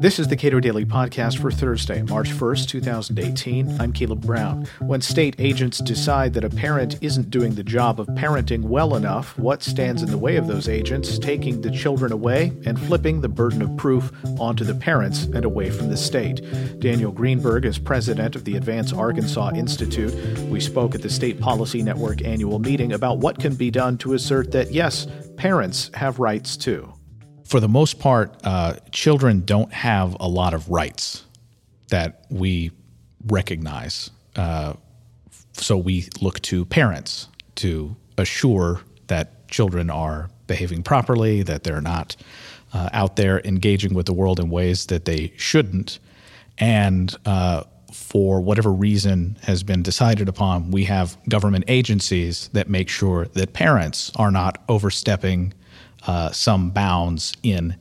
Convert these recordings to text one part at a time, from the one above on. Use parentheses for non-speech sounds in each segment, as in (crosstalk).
This is the Cato Daily Podcast for Thursday, March 1st, 2018. I'm Caleb Brown. When state agents decide that a parent isn't doing the job of parenting well enough, what stands in the way of those agents taking the children away and flipping the burden of proof onto the parents and away from the state? Daniel Greenberg is president of the Advance Arkansas Institute. We spoke at the State Policy Network annual meeting about what can be done to assert that, yes, parents have rights too for the most part, uh, children don't have a lot of rights that we recognize. Uh, so we look to parents to assure that children are behaving properly, that they're not uh, out there engaging with the world in ways that they shouldn't. And uh, for whatever reason has been decided upon, we have government agencies that make sure that parents are not overstepping uh, some bounds in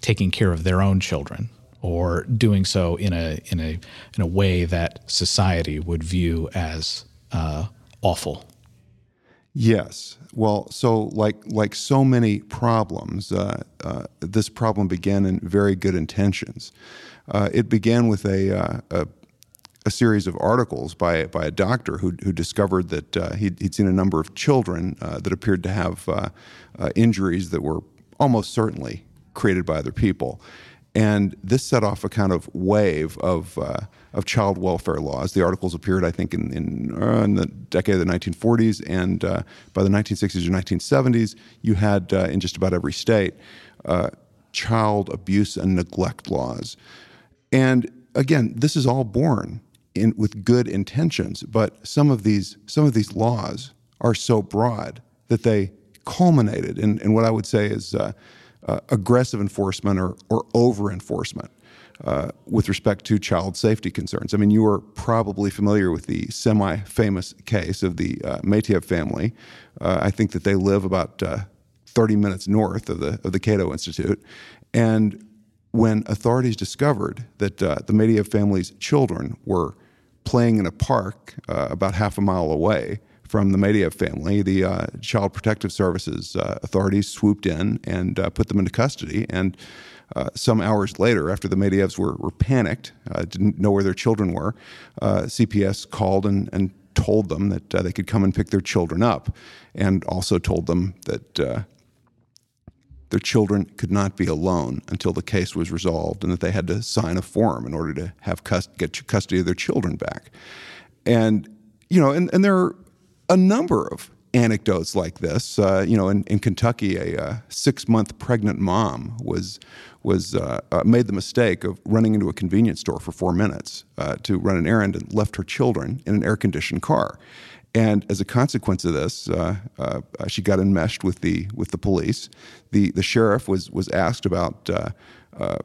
taking care of their own children or doing so in a in a in a way that society would view as uh, awful. Yes. Well, so like like so many problems, uh, uh, this problem began in very good intentions. Uh, it began with a, uh, a, a series of articles by by a doctor who who discovered that uh, he'd, he'd, seen a number of children uh, that appeared to have uh, uh, injuries that were almost certainly created by other people, and this set off a kind of wave of uh, of child welfare laws. The articles appeared, I think, in in, uh, in the decade of the 1940s, and by the 1960s or 1970s, you had in just about every state child abuse and neglect laws, and again, this is all born in, with good intentions, but some of these some of these laws are so broad that they culminated in, in what I would say is uh, uh, aggressive enforcement or, or over enforcement uh, with respect to child safety concerns. I mean, you are probably familiar with the semi famous case of the uh, Meitiv family. Uh, I think that they live about uh, 30 minutes north of the, of the Cato Institute. And when authorities discovered that uh, the Meitiv family's children were playing in a park uh, about half a mile away from the Meitiv family, the uh, Child Protective Services uh, authorities swooped in and uh, put them into custody. And uh, some hours later, after the Meitivs were, were panicked, uh, didn't know where their children were, CPS called and, and told them that they could come and pick their children up, and also told them that their children could not be alone until the case was resolved and that they had to sign a form in order to have cust- get custody of their children back. And, you know, and, and there are a number of anecdotes like this. Uh, you know, in, in Kentucky, a, uh, six-month pregnant mom was was uh, uh, made the mistake of running into a convenience store for four minutes uh, to run an errand and left her children in an air-conditioned car. And as a consequence of this, uh, uh, she got enmeshed with the with the police. the The sheriff was was asked about uh, uh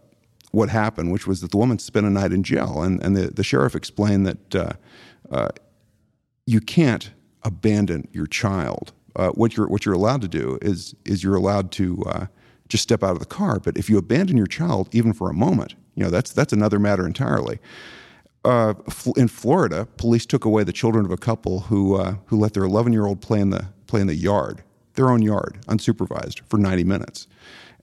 what happened, which was that the woman spent a night in jail, and and the, the sheriff explained that uh, you can't abandon your child. what you're what you're allowed to do is is you're allowed to just step out of the car. But if you abandon your child even for a moment, you know that's that's another matter entirely uh, in Florida, police took away the children of a couple who uh, who let their 11 year old play in the play in the yard, their own yard, unsupervised for 90 minutes,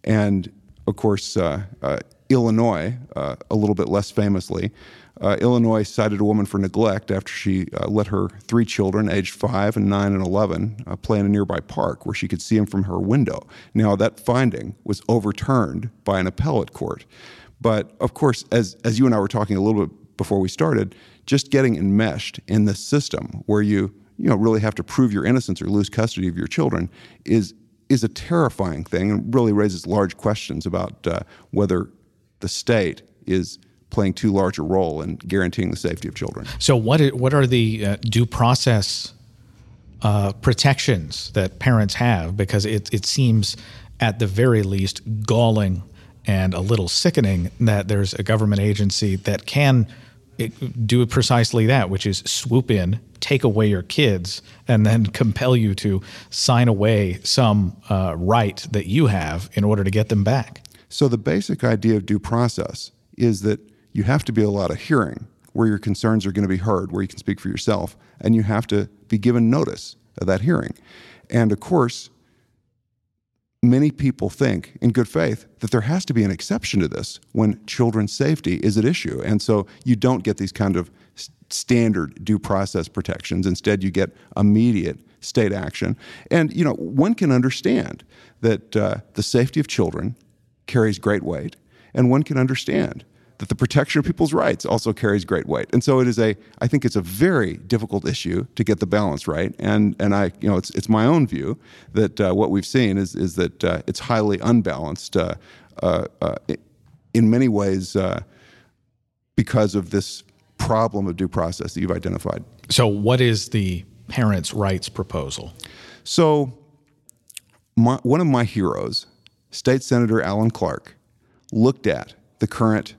and of course, uh, uh Illinois, uh, a little bit less famously, uh, Illinois cited a woman for neglect after she let her three children, aged five and nine and 11, play in a nearby park where she could see them from her window. Now, that finding was overturned by an appellate court. But of course, as, as you and I were talking a little bit before we started, just getting enmeshed in this system where you you know really have to prove your innocence or lose custody of your children is is a terrifying thing and really raises large questions about uh, whether the state is playing too large a role in guaranteeing the safety of children. So what is, what are the uh, due process uh, protections that parents have because it it seems at the very least galling and a little sickening that there's a government agency that can it, do precisely that, which is swoop in, take away your kids, and then (laughs) compel you to sign away some uh, right that you have in order to get them back. So, the basic idea of due process is that you have to be allowed a hearing where your concerns are going to be heard, where you can speak for yourself, and you have to be given notice of that hearing. And of course, many people think, in good faith, that there has to be an exception to this when children's safety is at issue. And so you don't get these kind of standard due process protections. Instead, you get immediate state action. And, you know, one can understand that uh, the safety of children carries great weight, and one can understand that the protection of people's rights also carries great weight. And so it is a, I think it's a very difficult issue to get the balance right. And, and I, you know, it's, it's my own view that uh, what we've seen is, is that uh, it's highly unbalanced uh, uh, uh in many ways uh, because of this problem of due process that you've identified. So, what is the parents' rights proposal? So, my, one of my heroes, State Senator Alan Clark, looked at the current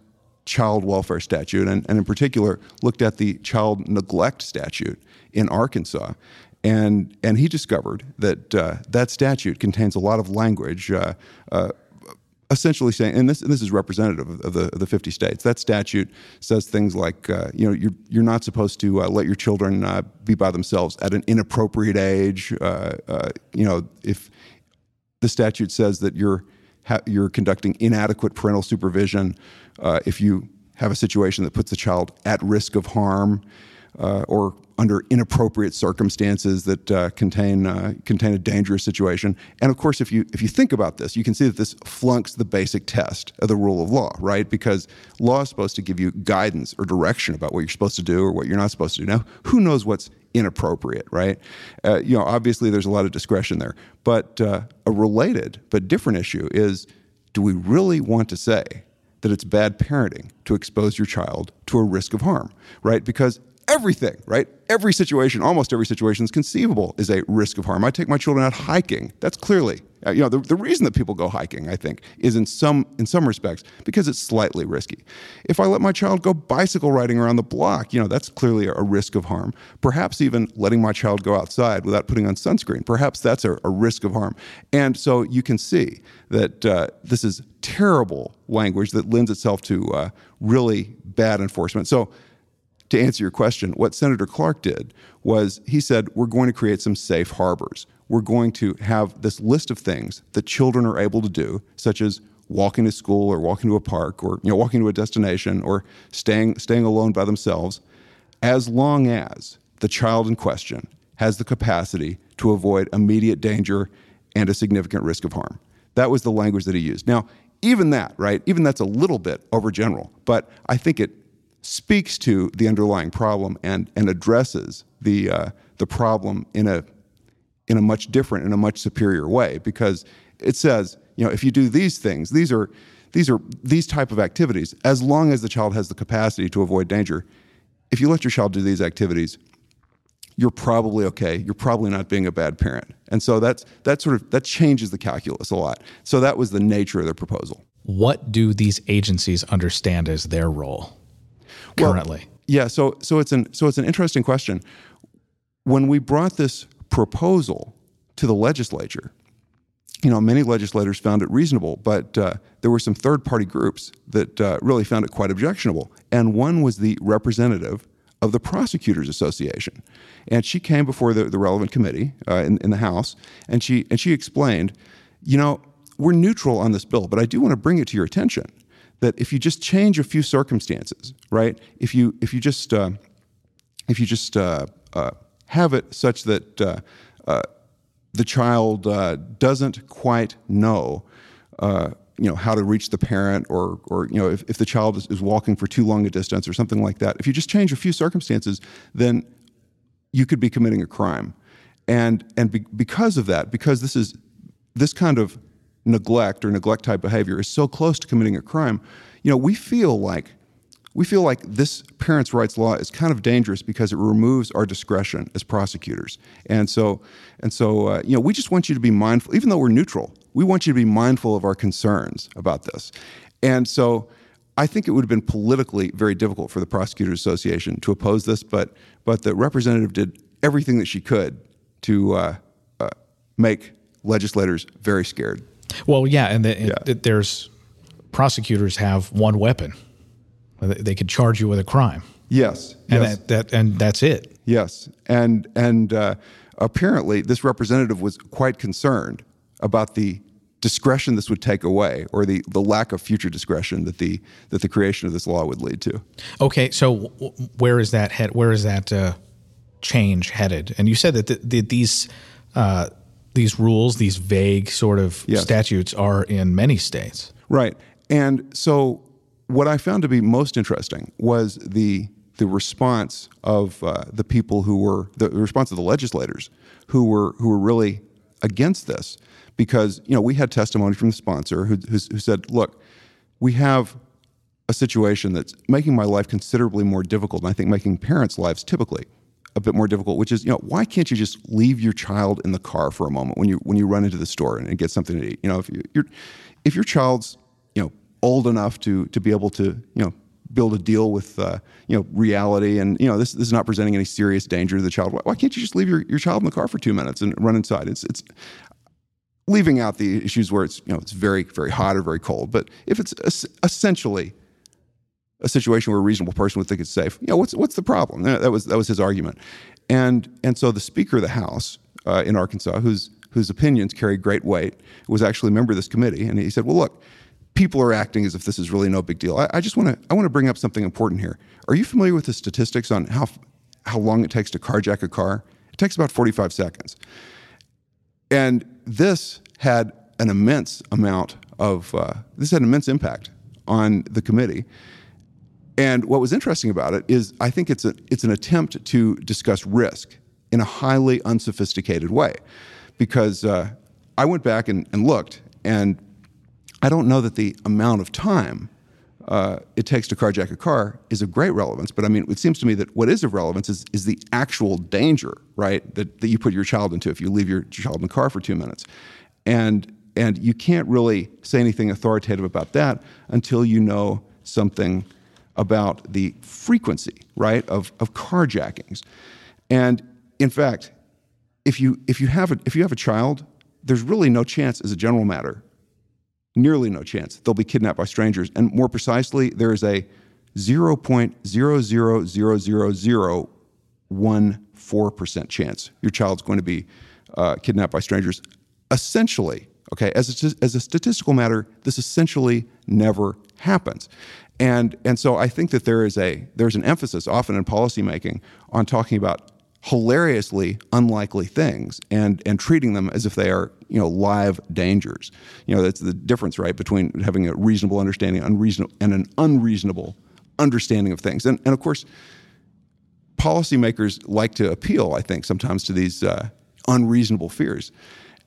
child welfare statute, and, and in particular, looked at the child neglect statute in Arkansas. And, and he discovered that uh, that statute contains a lot of language uh, uh, essentially saying, and this, and this is representative of the, of the 50 states, that statute says things like, uh, you know, you're, you're not supposed to uh, let your children uh, be by themselves at an inappropriate age. Uh, uh, you know, if the statute says that you're, ha- you're conducting inadequate parental supervision, uh, if you have a situation that puts the child at risk of harm, or under inappropriate circumstances that uh, contain uh, contain a dangerous situation. And of course, if you if you think about this, you can see that this flunks the basic test of the rule of law, right? Because law is supposed to give you guidance or direction about what you're supposed to do or what you're not supposed to do. Now, who knows what's inappropriate, right? Uh, you know, obviously there's a lot of discretion there. But uh, a related but different issue is: Do we really want to say? That it's bad parenting to expose your child to a risk of harm, right? Because everything, right? Every situation, almost every situation is conceivable is a risk of harm. I take my children out hiking. That's clearly, uh, you know, the, the reason that people go hiking, I think, is in some in some respects because it's slightly risky. If I let my child go bicycle riding around the block, you know, that's clearly a, risk of harm. Perhaps even letting my child go outside without putting on sunscreen, perhaps that's a, a risk of harm. And so you can see that uh, this is terrible language that lends itself to uh, really bad enforcement. So to answer your question, what Senator Clark did was he said, We're going to create some safe harbors. We're going to have this list of things that children are able to do, such as walking to school or walking to a park or you know, walking to a destination or staying, staying alone by themselves, as long as the child in question has the capacity to avoid immediate danger and a significant risk of harm. That was the language that he used. Now, even that, right? Even that's a little bit overgeneral, but I think it speaks to the underlying problem and, and addresses the, uh, the problem in a, in a much different and a much superior way because it says, you know, if you do these things, these are, these are these type of activities, as long as the child has the capacity to avoid danger, if you let your child do these activities, you're probably okay. You're probably not being a bad parent. And so that's that sort of that changes the calculus a lot. So that was the nature of the proposal. What do these agencies understand as their role? Currently? Well, yeah, so so it's an so it's an interesting question. When we brought this proposal to the legislature, you know, many legislators found it reasonable, but uh, there were some third-party groups that uh, really found it quite objectionable. And one was the representative of the Prosecutors Association, and she came before the, the relevant committee uh, in, in the House, and she and she explained, you know, we're neutral on this bill, but I do want to bring it to your attention that if you just change a few circumstances, right? If you if you just uh, if you just uh, uh, have it such that uh, uh, the child uh, doesn't quite know. you know how to reach the parent, or, or you know if, if the child is, is walking for too long a distance, or something like that. If you just change a few circumstances, then you could be committing a crime, and and be, because of that, because this is this kind of neglect or neglect type behavior is so close to committing a crime, you know, we feel like we feel like this parents' rights law is kind of dangerous because it removes our discretion as prosecutors. And so, and so, uh, you know, we just want you to be mindful, even though we're neutral. We want you to be mindful of our concerns about this. And so, I think it would have been politically very difficult for the prosecutors association to oppose this, but but the representative did everything that she could to uh, uh, make legislators very scared. Well, yeah, and the, yeah. there's prosecutors have one weapon. They could charge you with a crime. Yes, and yes. That, that, and that's it. Yes, and and uh, apparently this representative was quite concerned about the discretion this would take away, or the, the lack of future discretion that the that the creation of this law would lead to. Okay, so where is that head? Where is that uh, change headed? And you said that the, the, these uh, these rules, these vague sort of Yes. statutes, are in many states. Right. And so what I found to be most interesting was the the response of uh, the people who were the, response of the legislators who were who were really against this because you know we had testimony from the sponsor who, who, who said look we have a situation that's making my life considerably more difficult and I think making parents' lives typically a bit more difficult, which is, you know, why can't you just leave your child in the car for a moment when you when you run into the store and, and get something to eat? You know, if you, you're if your child's you know old enough to to be able to you know build a deal with uh, you know reality and you know this, this is not presenting any serious danger to the child. Why, why can't you just leave your, your child in the car for two minutes and run inside? It's it's leaving out the issues where it's you know it's very very hot or very cold. But if it's es- essentially a situation where a reasonable person would think it's safe, you know what's what's the problem? That was that was his argument, and and so the Speaker of the House uh, in Arkansas, whose whose opinions carry great weight, was actually a member of this committee, and he said, well look. People are acting as if this is really no big deal. I, I just want to I want to bring up something important here. Are you familiar with the statistics on how how long it takes to carjack a car? It takes about 45 seconds. And this had an immense amount of, uh, this had an immense impact on the committee. And what was interesting about it is I think it's, a, it's an attempt to discuss risk in a highly unsophisticated way. Because uh, I went back and, and looked, and I don't know that the amount of time uh, it takes to carjack a car is of great relevance. But I mean, it seems to me that what is of relevance is, is the actual danger, right, that, that you put your child into if you leave your child in the car for two minutes. And, and you can't really say anything authoritative about that until you know something about the frequency, right, of, of carjackings. And in fact, if you, if, you have a, if you have a child, there's really no chance as a general matter nearly no chance they'll be kidnapped by strangers. And more precisely, there is a 0.0000014% chance your child's going to be uh, kidnapped by strangers. Essentially, okay, as a, as a statistical matter, this essentially never happens. And, and so I think that there is a there's an emphasis often in policymaking on talking about hilariously unlikely things and and treating them as if they are you know live dangers. You know that's the difference, right, between having a reasonable understanding, unreasonable, and an unreasonable understanding of things. And and of course, policymakers like to appeal, I think, sometimes to these uh, unreasonable fears.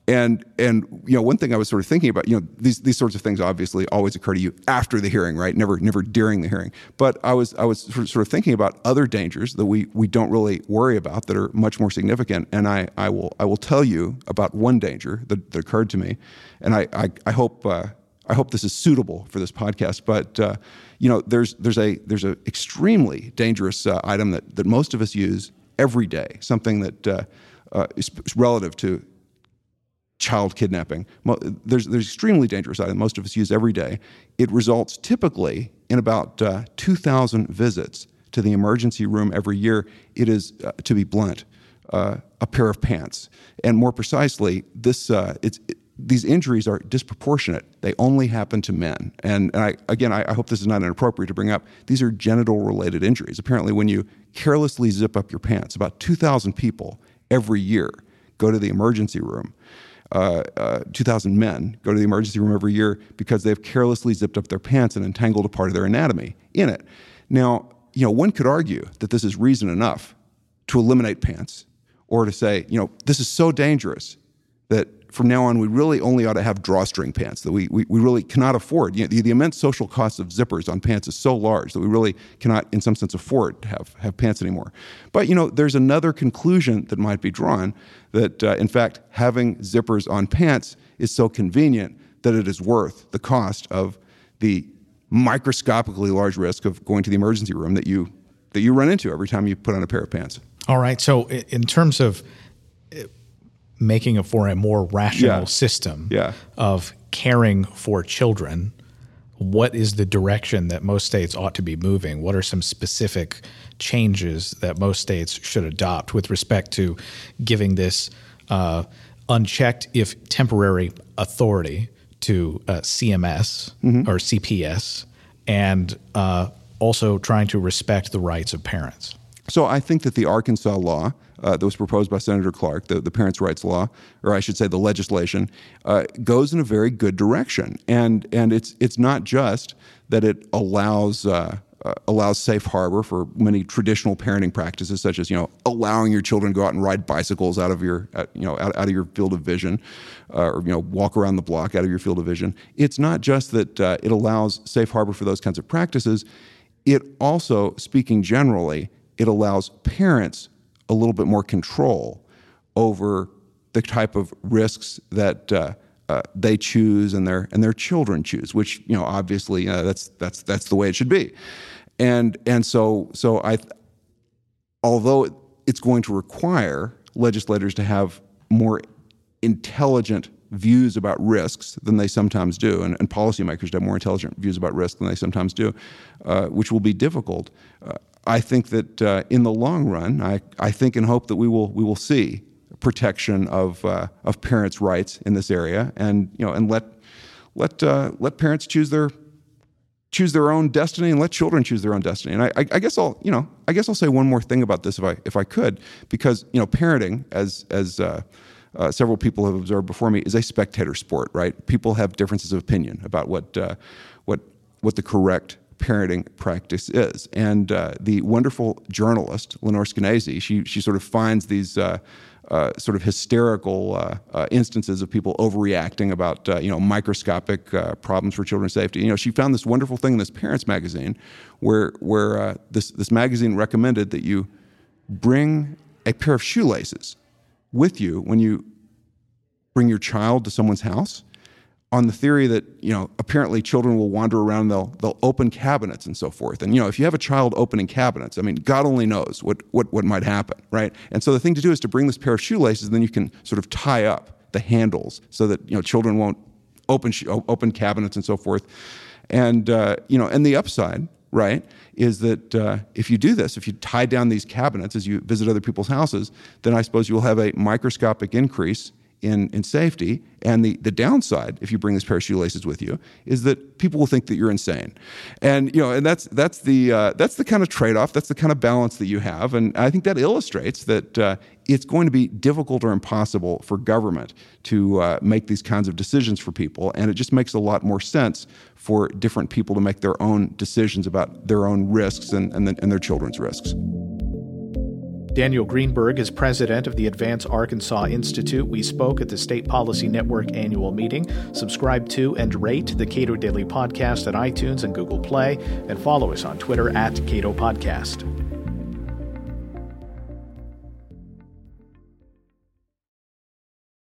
And and you know one thing I was sort of thinking about you know these these sorts of things obviously always occur to you after the hearing right? Never never during the hearing. But I was I was sort of thinking about other dangers that we we don't really worry about that are much more significant. And I I will I will tell you about one danger that, that occurred to me. And I I, I hope uh, I hope this is suitable for this podcast. But uh, you know there's there's a there's an extremely dangerous uh, item that that most of us use every day. Something that uh, uh, is relative to child kidnapping. There's there's extremely dangerous item most of us use every day. It results typically in about uh, 2,000 visits to the emergency room every year. It is, uh, to be blunt, uh, a pair of pants. And more precisely, this uh, it's. It, these injuries are disproportionate. They only happen to men. And, and I, again, I, I hope this is not inappropriate to bring up. These are genital related injuries. Apparently, when you carelessly zip up your pants, about 2,000 people every year go to the emergency room uh, uh, 2,000 men go to the emergency room every year because they've carelessly zipped up their pants and entangled a part of their anatomy in it. Now, you know, one could argue that this is reason enough to eliminate pants or to say, you know, this is so dangerous that from now on we really only ought to have drawstring pants that we, we, we really cannot afford. You know, the, the immense social cost of zippers on pants is so large that we really cannot, in some sense, afford to have, have pants anymore. But, you know, there's another conclusion that might be drawn that, uh, in fact, having zippers on pants is so convenient that it is worth the cost of the microscopically large risk of going to the emergency room that you that you run into every time you put on a pair of pants. All right. So, in terms of making it for a more rational Yeah. system Yeah. of caring for children, what is the direction that most states ought to be moving? What are some specific changes that most states should adopt with respect to giving this uh, unchecked, if temporary, authority to uh, CMS or CPS and uh, also trying to respect the rights of parents? So I think that the Arkansas law uh, that was proposed by Senator Clark, the, the parents' rights law, or I should say the legislation, uh, goes in a very good direction. And, and it's, it's not just that it allows uh, uh, allows safe harbor for many traditional parenting practices, such as you know allowing your children to go out and ride bicycles out of your uh, you know out, out, of your field of vision, uh, or you know walk around the block out of your field of vision. It's not just that uh, it allows safe harbor for those kinds of practices. It also, speaking generally, it allows parents a little bit more control over the type of risks that uh, uh, they choose and their and their children choose, which you know obviously uh, that's that's that's the way it should be and and so so I, although it's going to require legislators to have more intelligent views about risks than they sometimes do, and, and policymakers to have more intelligent views about risk than they sometimes do, uh, which will be difficult. Uh, I think that uh, in the long run, I, I think and hope that we will we will see protection of uh, of parents' rights in this area, and you know, and let let uh, let parents choose their choose their own destiny and let children choose their own destiny. And I, I, guess I'll, you know, I guess I'll say one more thing about this if I, if I could, because you know, parenting, as as uh, uh, several people have observed before me, is a spectator sport. Right? People have differences of opinion about what uh, what what the correct parenting practice is. And uh, the wonderful journalist Lenore Skenazy, she she sort of finds these uh, uh, sort of hysterical uh, uh, instances of people overreacting about uh, you know microscopic problems for children's safety. You know, she found this wonderful thing in this parents magazine, where where this this magazine recommended that you bring a pair of shoelaces with you when you bring your child to someone's house on the theory that you know apparently children will wander around they'll they'll open cabinets and so forth. And you know if you have a child opening cabinets i mean god only knows what what what might happen right? And so the thing to do is to bring this pair of shoelaces and then you can sort of tie up the handles so that you know children won't open open cabinets and so forth. And uh, you know and the upside right is that uh, if you do this if you tie down these cabinets as you visit other people's houses then i suppose you will have a microscopic increase in, in safety. And the, the downside, if you bring this pair of shoelaces with you, is that people will think that you're insane. And you know, and that's that's the uh, that's the kind of trade-off, that's the kind of balance that you have. And I think that illustrates that uh, it's going to be difficult or impossible for government to uh, make these kinds of decisions for people. And it just makes a lot more sense for different people to make their own decisions about their own risks and, and, the, and their children's risks. Daniel Greenberg is president of the Advance Arkansas Institute. We spoke at the State Policy Network annual meeting. Subscribe to and rate the Cato Daily Podcast at iTunes and Google Play, and follow us on Twitter at Cato Podcast.